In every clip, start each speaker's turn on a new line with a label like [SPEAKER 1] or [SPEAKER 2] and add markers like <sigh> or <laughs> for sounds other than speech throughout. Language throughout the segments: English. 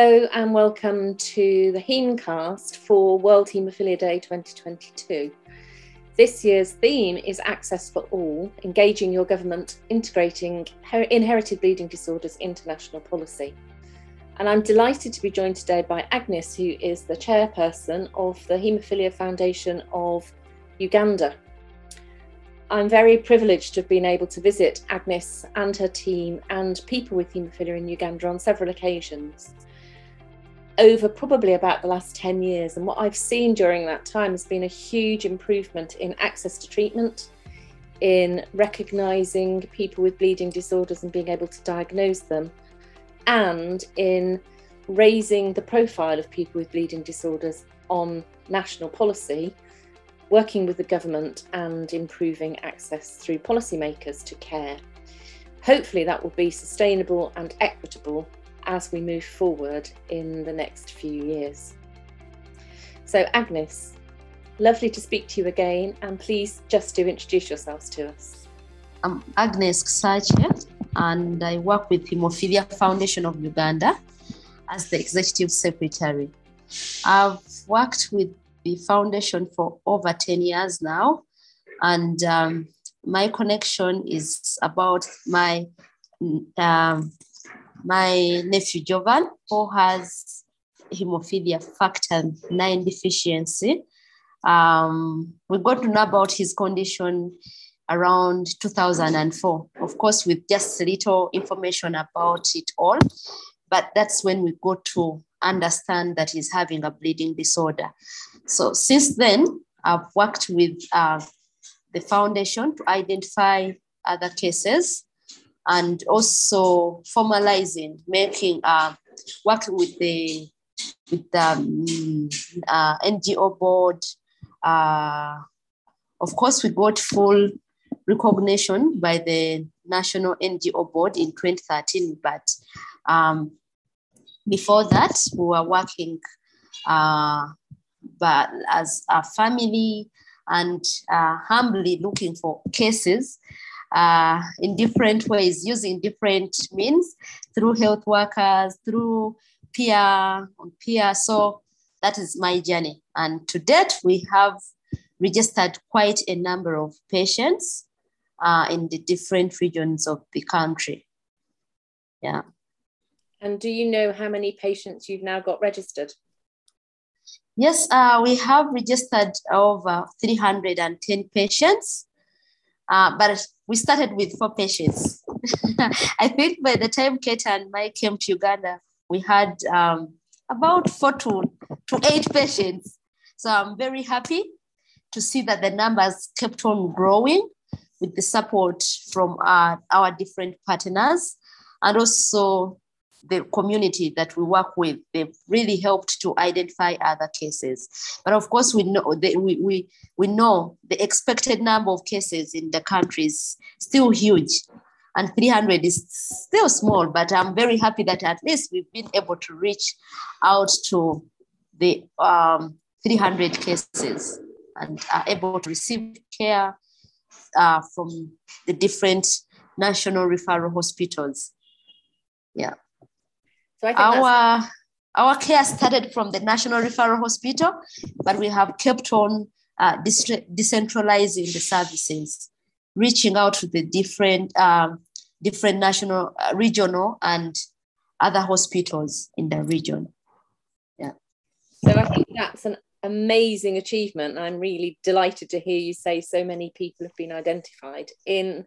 [SPEAKER 1] Hello and welcome to the Hemcast for World Haemophilia Day 2022. This year's theme is Access for All, engaging your government, integrating inherited bleeding disorders into national policy. And I'm delighted to be joined today by Agnes, who is the chairperson of the Haemophilia Foundation of Uganda. I'm very privileged to have been able to visit Agnes and her team and people with haemophilia in Uganda on several occasions over probably about the last 10 years. And what I've seen during that time has been a huge improvement in access to treatment, in recognising people with bleeding disorders and being able to diagnose them, and in raising the profile of people with bleeding disorders on national policy working with the government and improving access through policymakers to care. Hopefully, that will be sustainable and equitable as we move forward in the next few years. So, Agnes, lovely to speak to you again, and please just do introduce yourselves to us.
[SPEAKER 2] I'm Agnes Ksache, and I work with Haemophilia Foundation of Uganda as the executive secretary. I've worked with the foundation for over 10 years now. And um, my connection is about my um, my nephew Jovan, who has hemophilia factor 9 deficiency. Um, we got to know about his condition around 2004, of course, with just little information about it all. But that's when we got to understand that he's having a bleeding disorder. So since then, I've worked with uh, the foundation to identify other cases and also formalizing, making, uh, working with the with the um, uh, NGO board. Uh, of course, we got full recognition by the National NGO board in 2013, but um, before that, we were working uh, but as a family and uh, humbly looking for cases uh, in different ways, using different means through health workers, through peer on peer. So that is my journey. And to date, we have registered quite a number of patients uh, in the different regions of the country. Yeah.
[SPEAKER 1] And do you know how many patients you've now got registered?
[SPEAKER 2] Yes, uh, we have registered over 310 patients, uh, but we started with four patients. <laughs> I think by the time Kate and Mike came to Uganda, we had um, about four to, to eight patients. So I'm very happy to see that the numbers kept on growing with the support from uh, our different partners and also the community that we work with, they've really helped to identify other cases. But of course, we know that we, we, we know the expected number of cases in the country is still huge. And 300 is still small, but I'm very happy that at least we've been able to reach out to the um, 300 cases and are able to receive care uh, from the different national referral hospitals. Yeah. So our our care started from the National Referral Hospital, but we have kept on uh, decentralizing the services, reaching out to the different um, different national, uh, regional, and other hospitals in the region. Yeah.
[SPEAKER 1] So I think that's an amazing achievement. I'm really delighted to hear you say so many people have been identified in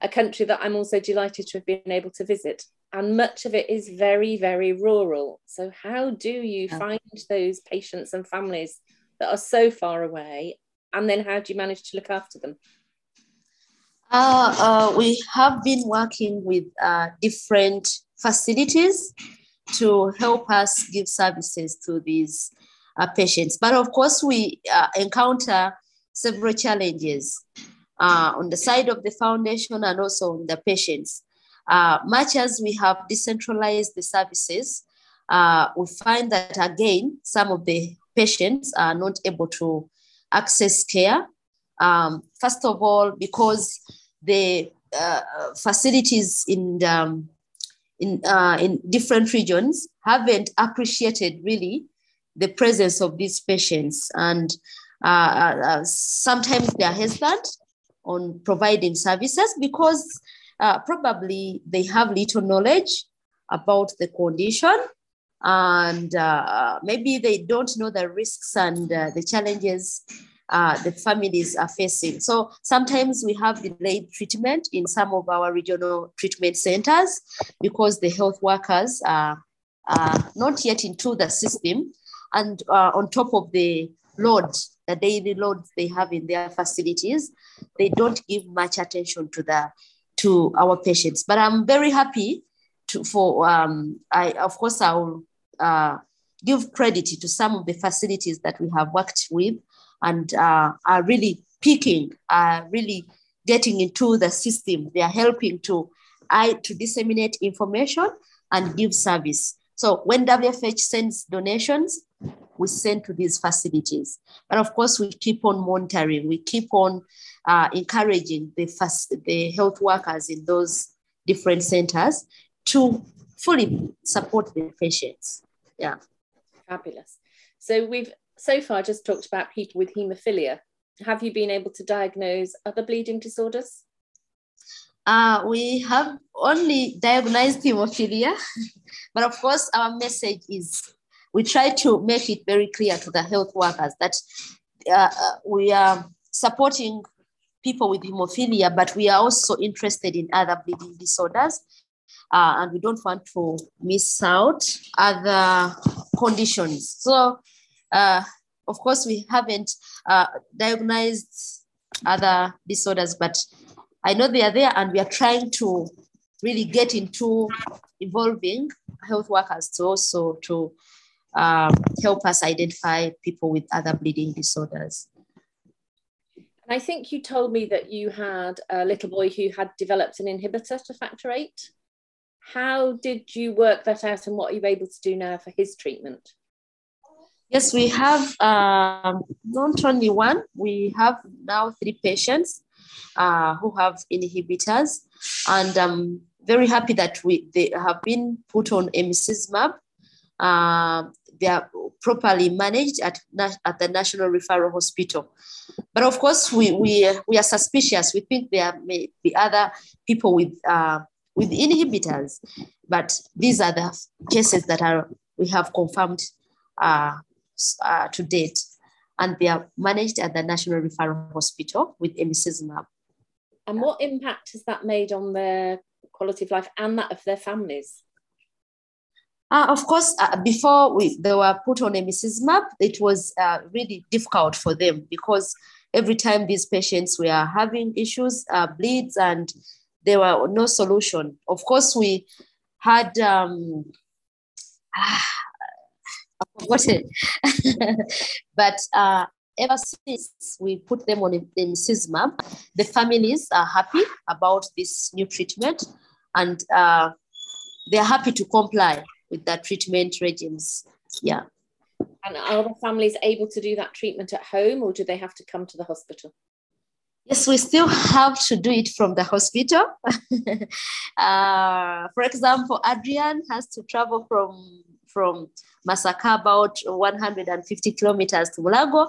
[SPEAKER 1] a country that I'm also delighted to have been able to visit and much of it is very very rural. So how do you find those patients and families that are so far away? And then how do you manage to look after them?
[SPEAKER 2] Uh, uh, we have been working with uh, different facilities to help us give services to these uh, patients. But of course we uh, encounter several challenges uh, on the side of the foundation and also on the patients uh, much as we have decentralized the services, uh, we find that again, some of the patients are not able to access care. Um, first of all, because the uh, facilities in um, in, uh, in different regions haven't appreciated really the presence of these patients. And uh sometimes they are hesitant on providing services because uh, probably they have little knowledge about the condition and uh, maybe they don't know the risks and uh, the challenges uh, the families are facing. So sometimes we have delayed treatment in some of our regional treatment centers because the health workers are, are not yet into the system. And uh, on top of the load, the daily load they have in their facilities, they don't give much attention to the to our patients. But I'm very happy to, for um, I of course I will uh, give credit to some of the facilities that we have worked with and uh, are really picking, are really getting into the system. They are helping to, I, to disseminate information and give service. So when WFH sends donations, we send to these facilities. But of course, we keep on monitoring, we keep on uh, encouraging the, fast, the health workers in those different centers to fully support the patients. Yeah.
[SPEAKER 1] Fabulous. So we've so far just talked about people with haemophilia. Have you been able to diagnose other bleeding disorders?
[SPEAKER 2] Uh, we have only diagnosed hemophilia, <laughs> but of course, our message is we try to make it very clear to the health workers that uh, uh we are supporting people with hemophilia, but we are also interested in other bleeding disorders. Uh, and we don't want to miss out other conditions. So uh, of course, we haven't uh, diagnosed other disorders, but I know they are there, and we are trying to really get into involving health workers to also to um, help us identify people with other bleeding disorders.
[SPEAKER 1] And I think you told me that you had a little boy who had developed an inhibitor to factor eight. How did you work that out, and what are you able to do now for his treatment?
[SPEAKER 2] Yes, we have um, not only one, we have now three patients uh, who have inhibitors. And I'm very happy that we they have been put on emicizumab. Uh, they are properly managed at, at the National Referral Hospital. But of course, we, we, we are suspicious. We think there may be other people with, uh, with inhibitors, but these are the cases that are we have confirmed uh, uh, to date, and they are managed at the National Referral Hospital with emicizumab.
[SPEAKER 1] And what impact has that made on their quality of life and that of their families?
[SPEAKER 2] Uh, of course, uh, before we, they were put on emicizumab, it was uh, really difficult for them because every time these patients were having issues, uh, bleeds, and there were no solution. Of course, we had um, <sighs> ah, it. <laughs> but uh, ever since we put them on emicizumab, the families are happy about this new treatment and uh, they're happy to comply with the treatment regimes. Yeah.
[SPEAKER 1] And are the families able to do that treatment at home or do they have to come to the hospital?
[SPEAKER 2] Yes, we still have to do it from the hospital. <laughs> uh, for example, Adrian has to travel from from Masaka, about 150 kilometers to Mulago.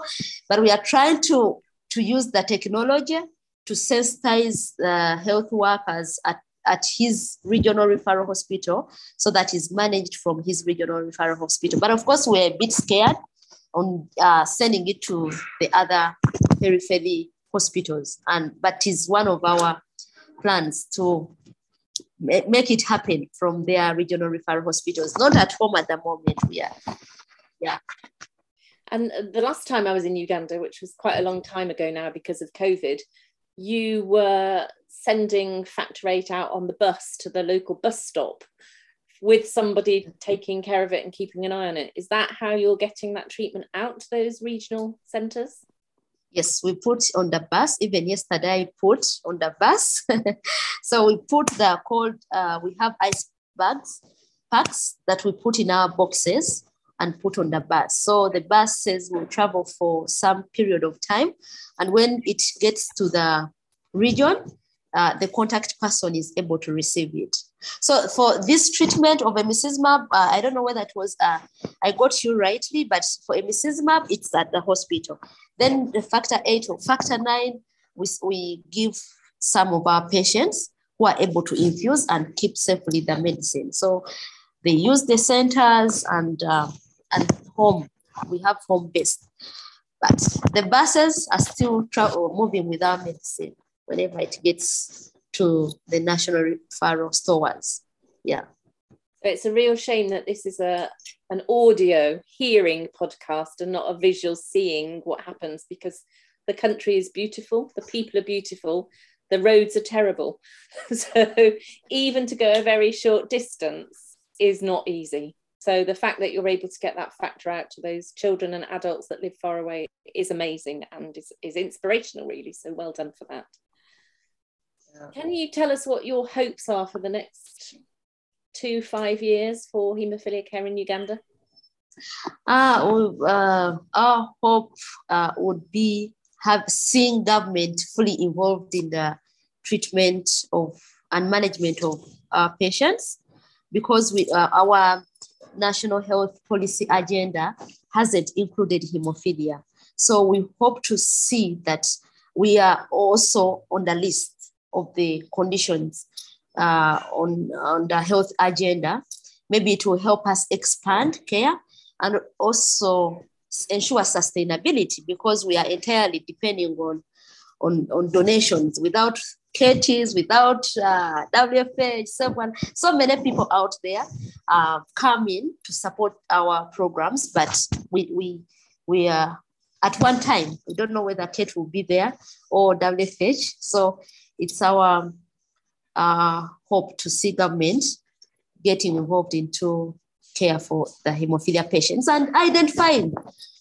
[SPEAKER 2] But we are trying to, to use the technology to sensitize uh, health workers at, at his regional referral hospital so that is managed from his regional referral hospital. But of course, we're a bit scared on uh, sending it to the other periphery hospitals. And but is one of our plans to make it happen from their regional referral hospitals. Not at home at the moment. Yeah, yeah.
[SPEAKER 1] And the last time I was in Uganda, which was quite a long time ago now because of COVID, you were sending Factor 8 out on the bus to the local bus stop with somebody taking care of it and keeping an eye on it. Is that how you're getting that treatment out to those regional centres?
[SPEAKER 2] Yes, we put on the bus. Even yesterday, I put on the bus. <laughs> so we put the cold, uh, we have ice bags, packs that we put in our boxes and put on the bus. So the bus says we'll travel for some period of time. And when it gets to the region, uh, the contact person is able to receive it. So for this treatment of emicizumab, uh, I don't know whether it was, uh, I got you rightly, but for emicizumab, it's at the hospital. Then the factor eight or factor nine, we, we give some of our patients who are able to infuse and keep safely the medicine. So they use the centers and, uh, and home. We have home based. But the buses are still travel, moving without medicine whenever it gets to the national referral stores. Yeah.
[SPEAKER 1] It's a real shame that this is a an audio hearing podcast and not a visual seeing what happens because the country is beautiful, the people are beautiful, the roads are terrible. <laughs> so even to go a very short distance is not easy. So the fact that you're able to get that factor out to those children and adults that live far away is amazing and is, is inspirational, really. So well done for that. Can you tell us what your hopes are for the next two, five years for haemophilia care in Uganda?
[SPEAKER 2] Uh, uh, our hope uh, would be have seeing government fully involved in the treatment of and management of our patients because we, uh, our national health policy agenda hasn't included hemophilia. So we hope to see that we are also on the list of the conditions uh, on, on the health agenda. Maybe it will help us expand care and also ensure sustainability because we are entirely depending on, on, on donations. Without KTs, without uh, WFH, someone, so many people out there uh, come in to support our programs, but we, we, we are at one time, we don't know whether KT will be there or WFH. So it's our uh, hope to see government getting involved into care for the hemophilia patients and identifying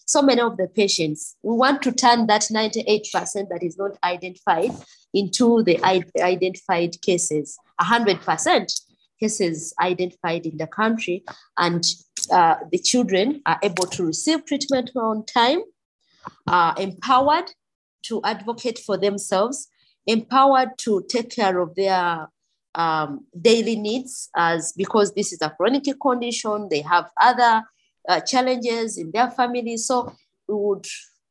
[SPEAKER 2] so many of the patients. We want to turn that 98% that is not identified into the identified cases, 100% cases identified in the country, and uh, the children are able to receive treatment on time, are empowered to advocate for themselves, empowered to take care of their um, daily needs as because this is a chronic condition they have other uh, challenges in their family. So we would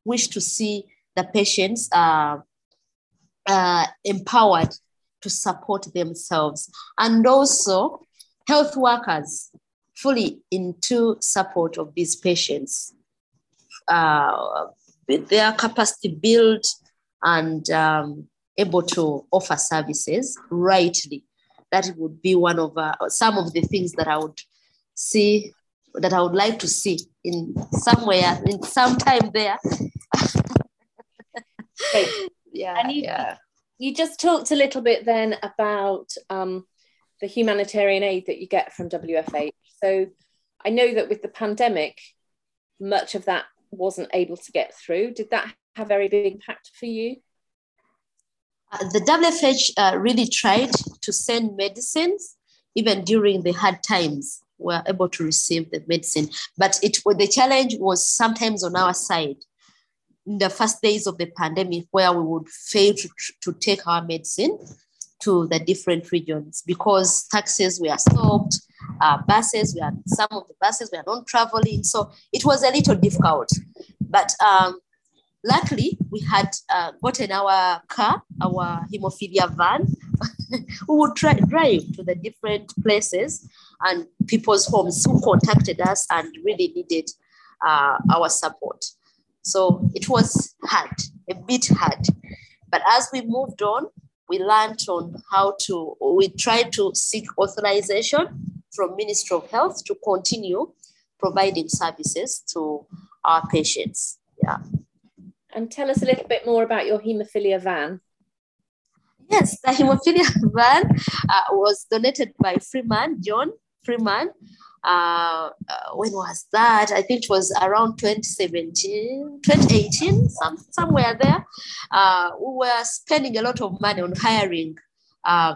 [SPEAKER 2] wish to see the patients uh, uh, empowered to support themselves and also health workers fully into support of these patients. Uh, their capacity built and um, able to offer services rightly. That would be one of uh, some of the things that I would see that I would like to see in somewhere in some time there.
[SPEAKER 1] yeah, you, yeah. You just talked a little bit then about um, the humanitarian aid that you get from WFH. So I know that with the pandemic, much of that wasn't able to get through. Did that have a very big impact for you?
[SPEAKER 2] Uh, the WFH uh, really tried to send medicines even during the hard times. We were able to receive the medicine, but it the challenge was sometimes on our side. In the first days of the pandemic, where we would fail to, to take our medicine to the different regions because taxis were stopped, uh, buses were some of the buses were not traveling, so it was a little difficult. But um, luckily we had uh, gotten our car our hemophilia van. <laughs> We would try drive to the different places and people's homes who contacted us and really needed uh, our support. So it was hard a bit hard. But as we moved on we learned on how to we tried to seek authorization from ministry of health to continue providing services to our patients. Yeah
[SPEAKER 1] and tell us a little bit more about your haemophilia van.
[SPEAKER 2] Yes, the haemophilia <laughs> van uh, was donated by Freeman, John Freeman. Uh, uh, when was that? I think it was around 2017, 2018, some, somewhere there. Uh, we were spending a lot of money on hiring uh,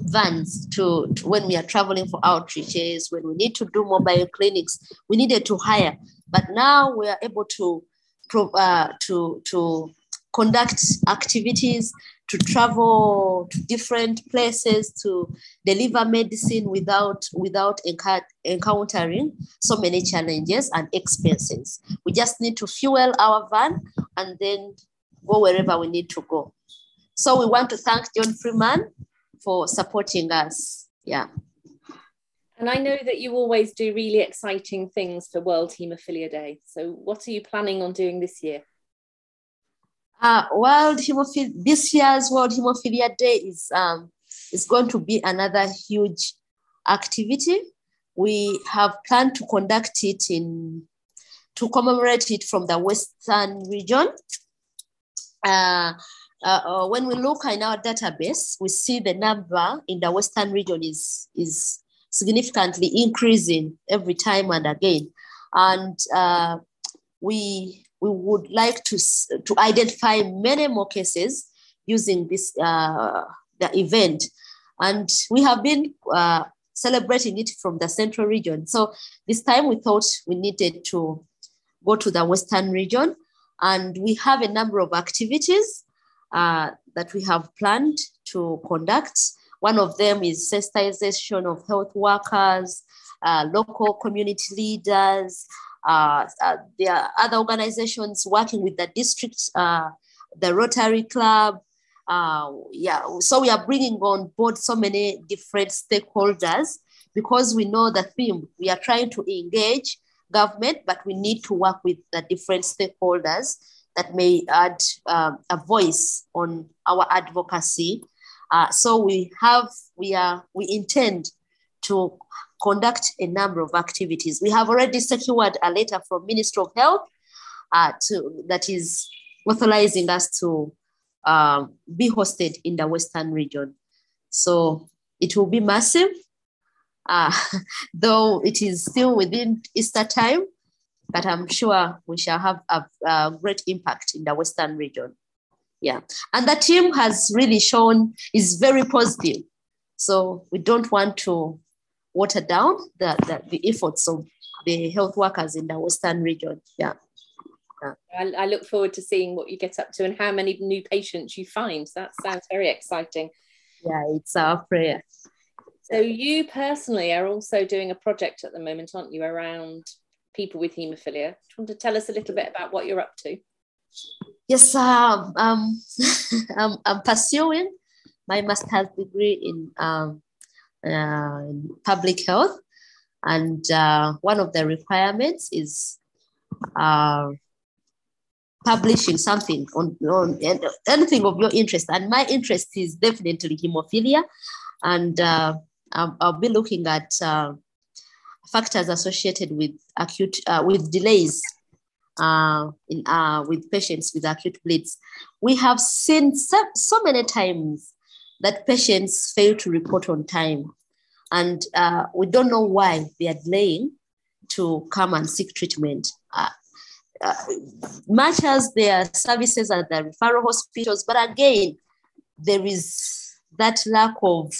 [SPEAKER 2] vans to, to, when we are traveling for outreaches, when we need to do mobile clinics, we needed to hire. But now we are able to uh, to to conduct activities, to travel to different places to deliver medicine without without encountering so many challenges and expenses. We just need to fuel our van and then go wherever we need to go. So we want to thank John Freeman for supporting us. Yeah.
[SPEAKER 1] And I know that you always do really exciting things for World Haemophilia Day. So what are you planning on doing this year?
[SPEAKER 2] Uh, World Hemophilia, this year's World Hemophilia Day is, um, is going to be another huge activity. We have planned to conduct it in, to commemorate it from the Western region. Uh, uh, uh, when we look in our database, we see the number in the Western region is, is significantly increasing every time and again. And uh, we we would like to, to identify many more cases using this uh, the event. And we have been uh, celebrating it from the central region. So this time we thought we needed to go to the western region. And we have a number of activities uh, that we have planned to conduct. One of them is sensitization of health workers, uh, local community leaders, uh, uh, there are other organizations working with the district, uh, the Rotary Club. Uh, yeah, so we are bringing on board so many different stakeholders because we know the theme. We are trying to engage government, but we need to work with the different stakeholders that may add um, a voice on our advocacy. Uh, so we have, we are, we intend to conduct a number of activities. We have already secured a letter from Ministry of Health uh, to, that is authorizing us to um, be hosted in the Western region. So it will be massive, uh, <laughs> though it is still within Easter time, but I'm sure we shall have a, a great impact in the Western region. Yeah, and the team has really shown is very positive. So we don't want to water down the, the, the efforts of the health workers in the Western region. Yeah.
[SPEAKER 1] yeah. I, I, look forward to seeing what you get up to and how many new patients you find. That sounds very exciting.
[SPEAKER 2] Yeah, it's our prayer.
[SPEAKER 1] So you personally are also doing a project at the moment, aren't you, around people with haemophilia? Do you want to tell us a little bit about what you're up to?
[SPEAKER 2] Yes, um, um, I'm, <laughs> I'm pursuing my master's degree in um, uh, public health. And uh, one of the requirements is uh, publishing something on, on anything of your interest. And my interest is definitely hemophilia. And uh, I'll, I'll, be looking at uh, factors associated with acute, uh, with delays uh, in, uh, with patients with acute bleeds. We have seen so, so many times that patients fail to report on time. And uh, we don't know why they are delaying to come and seek treatment. Uh, uh, much as there are services at the referral hospitals, but again, there is that lack of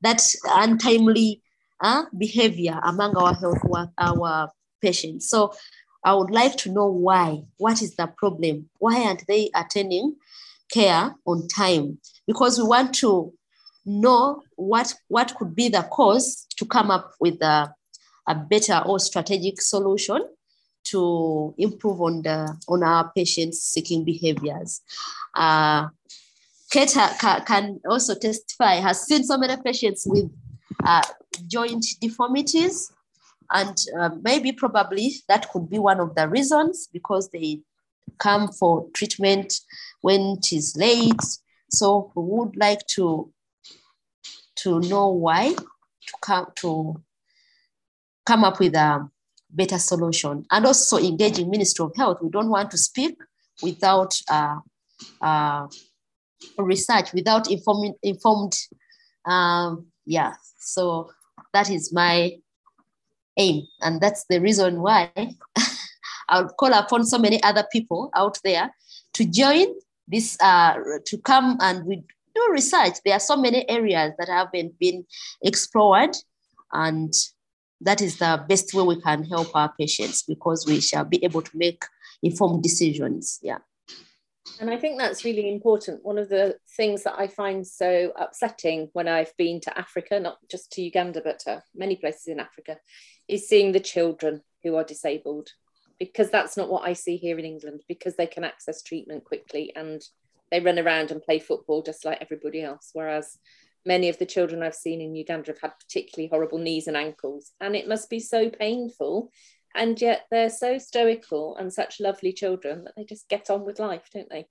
[SPEAKER 2] that untimely uh, behavior among our health work, our patients. So I would like to know why. What is the problem? Why aren't they attending care on time? because we want to know what, what could be the cause to come up with a, a better or strategic solution to improve on the on our patients seeking behaviors. Uh, Kate can also testify, has seen so many patients with uh, joint deformities, and uh, maybe probably that could be one of the reasons because they come for treatment when it is late so we would like to to know why to come to come up with a better solution and also engaging Ministry of Health. We don't want to speak without uh, uh, research, without informed, informed um, yeah. So that is my aim. And that's the reason why <laughs> I would call upon so many other people out there to join this uh, to come and we do research. There are so many areas that haven't been explored, and that is the best way we can help our patients because we shall be able to make informed decisions. Yeah.
[SPEAKER 1] And I think that's really important. One of the things that I find so upsetting when I've been to Africa, not just to Uganda, but to many places in Africa, is seeing the children who are disabled because that's not what I see here in England because they can access treatment quickly and they run around and play football just like everybody else. Whereas many of the children I've seen in Uganda have had particularly horrible knees and ankles, and it must be so painful. And yet they're so stoical and such lovely children that they just get on with life, don't they?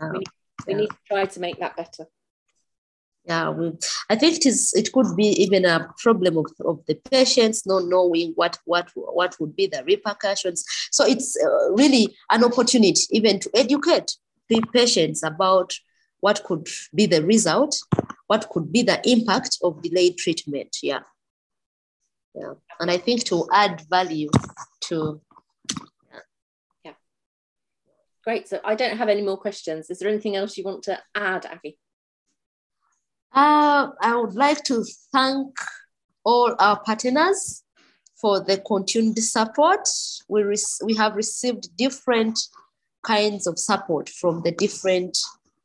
[SPEAKER 1] Oh, we, need, we yeah. need to try to make that better.
[SPEAKER 2] Yeah we, i think it is it could be even a problem of, of the patients not knowing what what what would be the repercussions. So it's uh, really an opportunity even to educate the patients about what could be the result what could be the impact of delayed treatment. Yeah yeah and i think to add value to
[SPEAKER 1] yeah. yeah great so i don't have any more questions is there anything else you want to add Aggie?
[SPEAKER 2] Uh, I would like to thank all our partners for the continued support. We, we have received different kinds of support from the different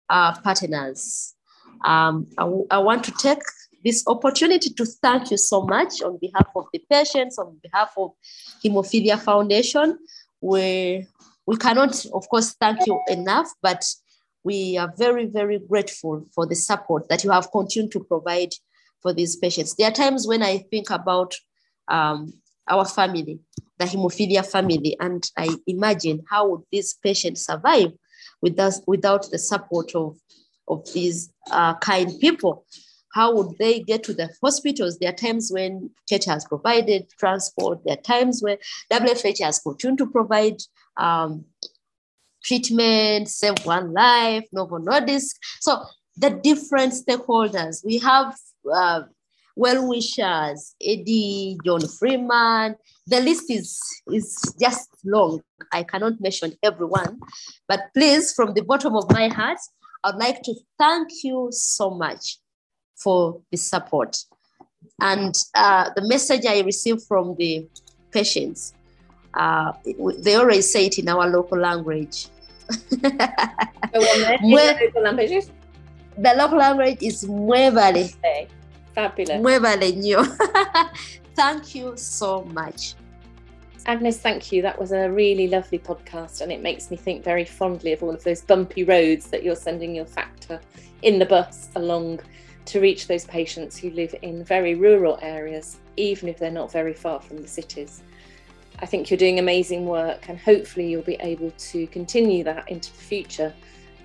[SPEAKER 2] uh, partners. Um, I, I want to take this opportunity to thank you so much on behalf of the patients, on behalf of Hemophilia Foundation. We, we cannot, of course, thank you enough, but we are very, very grateful for the support that you have continued to provide for these patients. There are times when I think about um, our family, the hemophilia family, and I imagine how would these patients survive without, without the support of, of these uh, kind people. How would they get to the hospitals? There are times when church has provided transport. There are times when WFH has continued to provide um, treatment, save one life, Novo Nordisk. So the different stakeholders, we have uh, well wishers, Eddie, John Freeman. The list is, is just long. I cannot mention everyone, but please, from the bottom of my heart, I'd like to thank you so much for the support. And uh, the message I received from the patients, uh, they always say it in our local language <laughs> the local language is Muevale.
[SPEAKER 1] Okay. Fabulous.
[SPEAKER 2] Muevale new. <laughs> thank you so much.
[SPEAKER 1] Agnes, thank you. That was a really lovely podcast, and it makes me think very fondly of all of those bumpy roads that you're sending your factor in the bus along to reach those patients who live in very rural areas, even if they're not very far from the cities. I think you're doing amazing work, and hopefully, you'll be able to continue that into the future.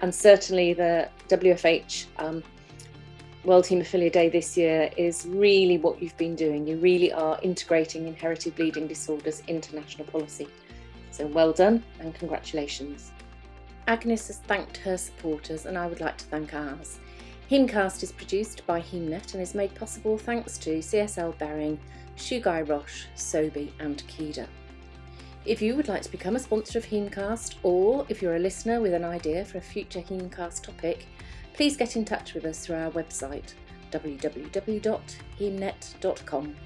[SPEAKER 1] And certainly, the WFH um, World Haemophilia Day this year is really what you've been doing. You really are integrating inherited bleeding disorders into national policy. So, well done and congratulations. Agnes has thanked her supporters, and I would like to thank ours. Hemcast is produced by Hemnet and is made possible thanks to CSL Behring, Chugai Roche, Sobi, and Kida. If you would like to become a sponsor of Hemcast, or if you're a listener with an idea for a future Hemcast topic, please get in touch with us through our website www.hemnet.com.